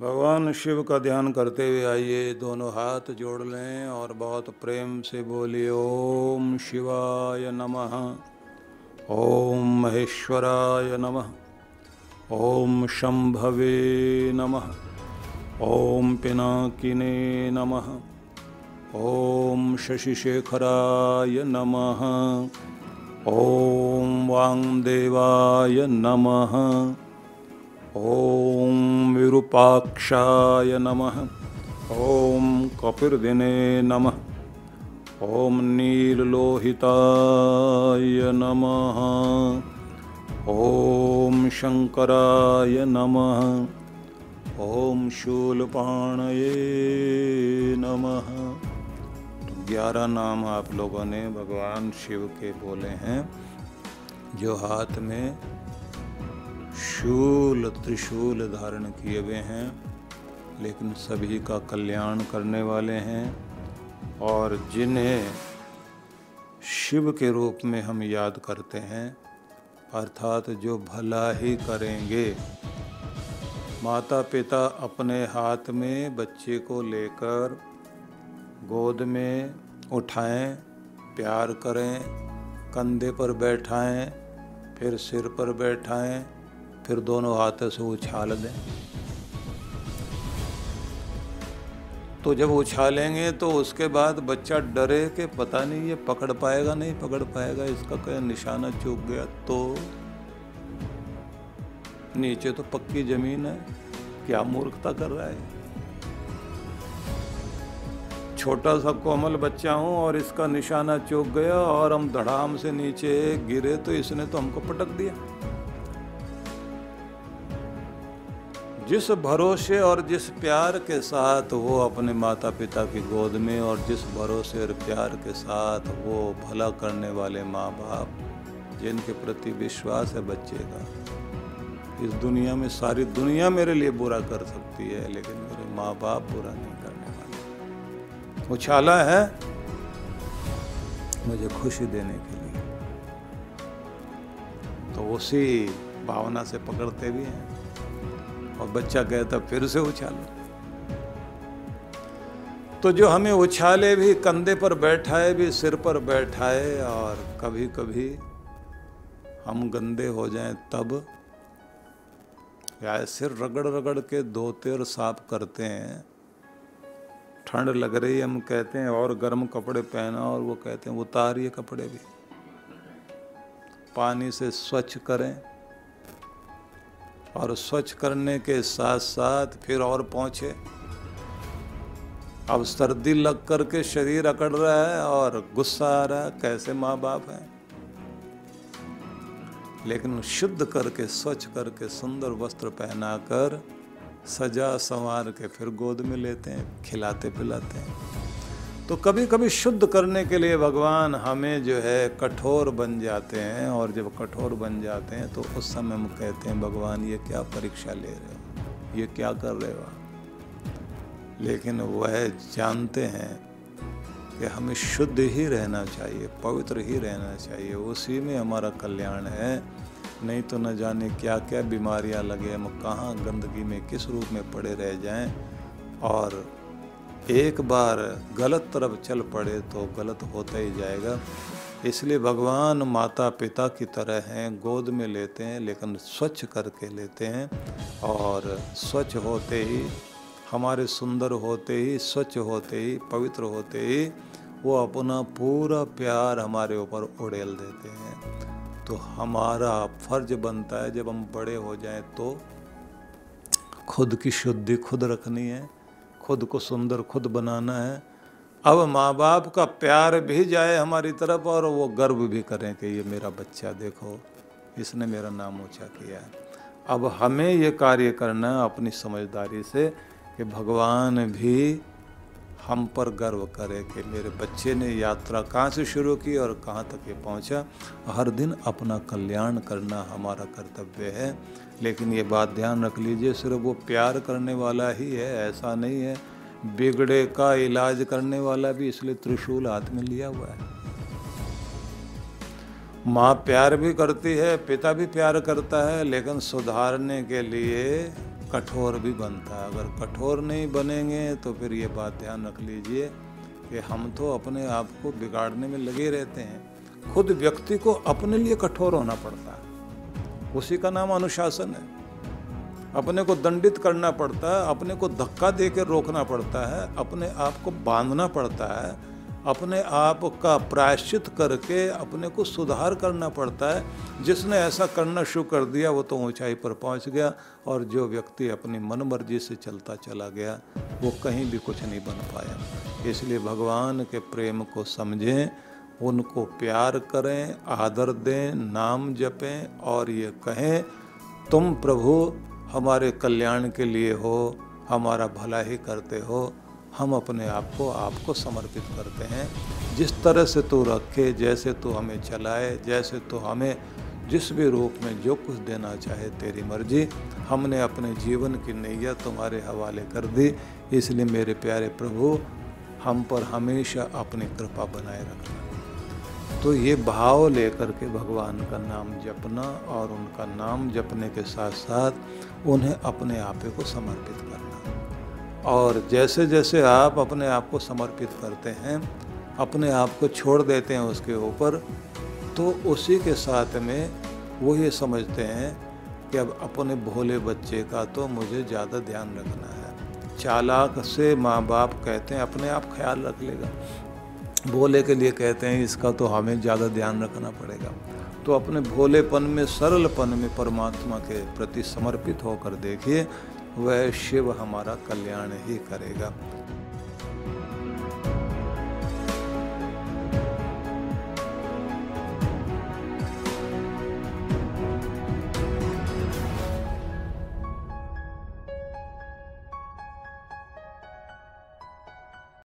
भगवान शिव का ध्यान करते हुए आइए, दोनों हाथ जोड़ लें और बहुत प्रेम से बोलिए, ओम शिवाय नमः, ओम महेश्वराय नमः, ओम शंभवे नमः, ओम पिनाकिने नमः, ओम शशिशेखराय नमः, ओम वांगदेवाय नमः ॐ विरूपाक्षाय नमः। ॐ कपिर्दिने नमः। ॐ नीललोहिताय नमः। ॐ शङ्कराय नमः। ॐ शूलपाणये नमः। ग्यारह नाम आप लोगों ने भगवान शिव के बोले हैं। जो हाथ में शूल त्रिशूल धारण किए हुए हैं, लेकिन सभी का कल्याण करने वाले हैं और जिन्हें शिव के रूप में हम याद करते हैं, अर्थात जो भला ही करेंगे। माता पिता अपने हाथ में बच्चे को लेकर गोद में उठाएँ, प्यार करें, कंधे पर बैठाएँ, फिर सिर पर बैठाएँ फिर दोनों हाथों से उछाल दें। तो जब उछालेंगे तो उसके बाद बच्चा डरे कि पता नहीं ये पकड़ पाएगा, नहीं पकड़ पाएगा, इसका कहीं निशाना चूक गया? तो नीचे तो पक्की ज़मीन है, क्या मूर्खता कर रहा है? छोटा सा कोमल बच्चा हूँ और इसका निशाना चूक गया और हम धड़ाम से नीचे गिरे तो इसने तो हमको पटक दिया। जिस भरोसे और जिस प्यार के साथ वो अपने माता पिता की गोद में और जिस भरोसे और प्यार के साथ वो भला करने वाले माँ बाप जिनके प्रति विश्वास है बच्चे का, इस दुनिया में, सारी दुनिया मेरे लिए बुरा कर सकती है, लेकिन मेरे माँ बाप बुरा नहीं करने वाले। उछाला है मुझे खुशी देने के लिए। तो उसी भावना से पकड़ते भी हैं। और बच्चा कहता फिर से उछालो। तो जो हमें उछाले भी, कंधे पर बैठाए भी, सिर पर बैठाए और कभी कभी हम गंदे हो जाएँ, तब या सिर रगड़ रगड़ के धोते और साफ़ करते हैं। ठंड लग रही है, हम कहते हैं, और गर्म कपड़े पहना और वो कहते हैं, उतारिए कपड़े भी। पानी से स्वच्छ करें। और स्वच्छ करने के साथ साथ फिर और पहुँचे। अब सर्दी लग करके शरीर अकड़ रहा है और गुस्सा आ रहा है, कैसे माँ बाप हैं? लेकिन शुद्ध करके, स्वच्छ करके, सुंदर वस्त्र पहनाकर सजा संवार के फिर गोद में लेते हैं खिलाते पिलाते हैं। तो कभी कभी शुद्ध करने के लिए भगवान हमें जो है कठोर बन जाते हैं और जब कठोर बन जाते हैं तो उस समय हम कहते हैं, भगवान, ये क्या परीक्षा ले रहे हो? ये क्या कर रहे हो लेकिन वह जानते हैं कि हमें शुद्ध ही रहना चाहिए, पवित्र ही रहना चाहिए। उसी में हमारा कल्याण है। नहीं तो न जाने क्या क्या बीमारियाँ लगे हम कहाँ गंदगी में किस रूप में पड़े रह जाएँ और एक बार गलत तरफ़ चल पड़े तो गलत होता ही जाएगा। इसलिए भगवान माता पिता की तरह हैं, गोद में लेते हैं, लेकिन स्वच्छ करके लेते हैं। और स्वच्छ होते ही, हमारे सुंदर होते ही, स्वच्छ होते ही, पवित्र होते ही, वो अपना पूरा प्यार हमारे ऊपर उड़ेल देते हैं। तो हमारा फ़र्ज़ बनता है, जब हम बड़े हो जाएँ तो खुद की शुद्धि खुद रखनी है। खुद को सुंदर खुद बनाना है। अब माँ बाप का प्यार भी जाए हमारी तरफ़ और वो गर्व भी करें कि ये मेरा बच्चा देखो, इसने मेरा नाम ऊँचा किया है। अब हमें ये कार्य करना है अपनी समझदारी से कि भगवान भी हम पर गर्व करे कि मेरे बच्चे ने यात्रा कहाँ से शुरू की और कहाँ तक ये पहुँचा। हर दिन अपना कल्याण करना हमारा कर्तव्य है। लेकिन ये बात ध्यान रख लीजिए, सिर्फ़ वो प्यार करने वाला ही है, ऐसा नहीं है। बिगड़े का इलाज करने वाला भी इसलिए त्रिशूल हाथ में लिया हुआ है। माँ प्यार भी करती है, पिता भी प्यार करता है, लेकिन सुधारने के लिए कठोर भी बनता है। अगर कठोर नहीं बनेंगे तो फिर ये बात ध्यान रख लीजिए कि हम तो अपने आप को बिगाड़ने में लगे रहते हैं। खुद व्यक्ति को अपने लिए कठोर होना पड़ता है। उसी का नाम अनुशासन है। अपने को दंडित करना पड़ता है, अपने को धक्का दे कर रोकना पड़ता है, अपने आप को बांधना पड़ता है। अपने आप का प्रायश्चित करके अपने को सुधार करना पड़ता है। जिसने ऐसा करना शुरू कर दिया, वो तो ऊंचाई पर पहुँच गया और जो व्यक्ति अपनी मन मर्ज़ी से चलता चला गया, वो कहीं भी कुछ नहीं बन पाया। इसलिए भगवान के प्रेम को समझें, उनको प्यार करें, आदर दें, नाम जपें और ये कहें, तुम प्रभु हमारे कल्याण के लिए हो, हमारा भला ही करते हो हम अपने आप को, आपको समर्पित करते हैं। जिस तरह से तू रखे, जैसे तू हमें चलाए, जैसे तू हमें जिस भी रूप में जो कुछ देना चाहे तेरी मर्ज़ी, हमने अपने जीवन की नैया तुम्हारे हवाले कर दी। इसलिए मेरे प्यारे प्रभु, हम पर हमेशा अपनी कृपा बनाए रखना। तो ये भाव लेकर के भगवान का नाम जपना और उनका नाम जपने के साथ साथ उन्हें अपने आपे को समर्पित करना। और जैसे जैसे आप अपने आप को समर्पित करते हैं, अपने आप को छोड़ देते हैं उसके ऊपर तो उसी के साथ में वो ये समझते हैं कि अब अपने भोले बच्चे का तो मुझे ज़्यादा ध्यान रखना है। चालाक से माँ बाप कहते हैं, अपने आप ख्याल रख लेगा। भोले के लिए कहते हैं, इसका तो हमें ज़्यादा ध्यान रखना पड़ेगा। तो अपने भोलेपन में, सरलपन में परमात्मा के प्रति समर्पित होकर देखिए वह शिव हमारा कल्याण ही करेगा।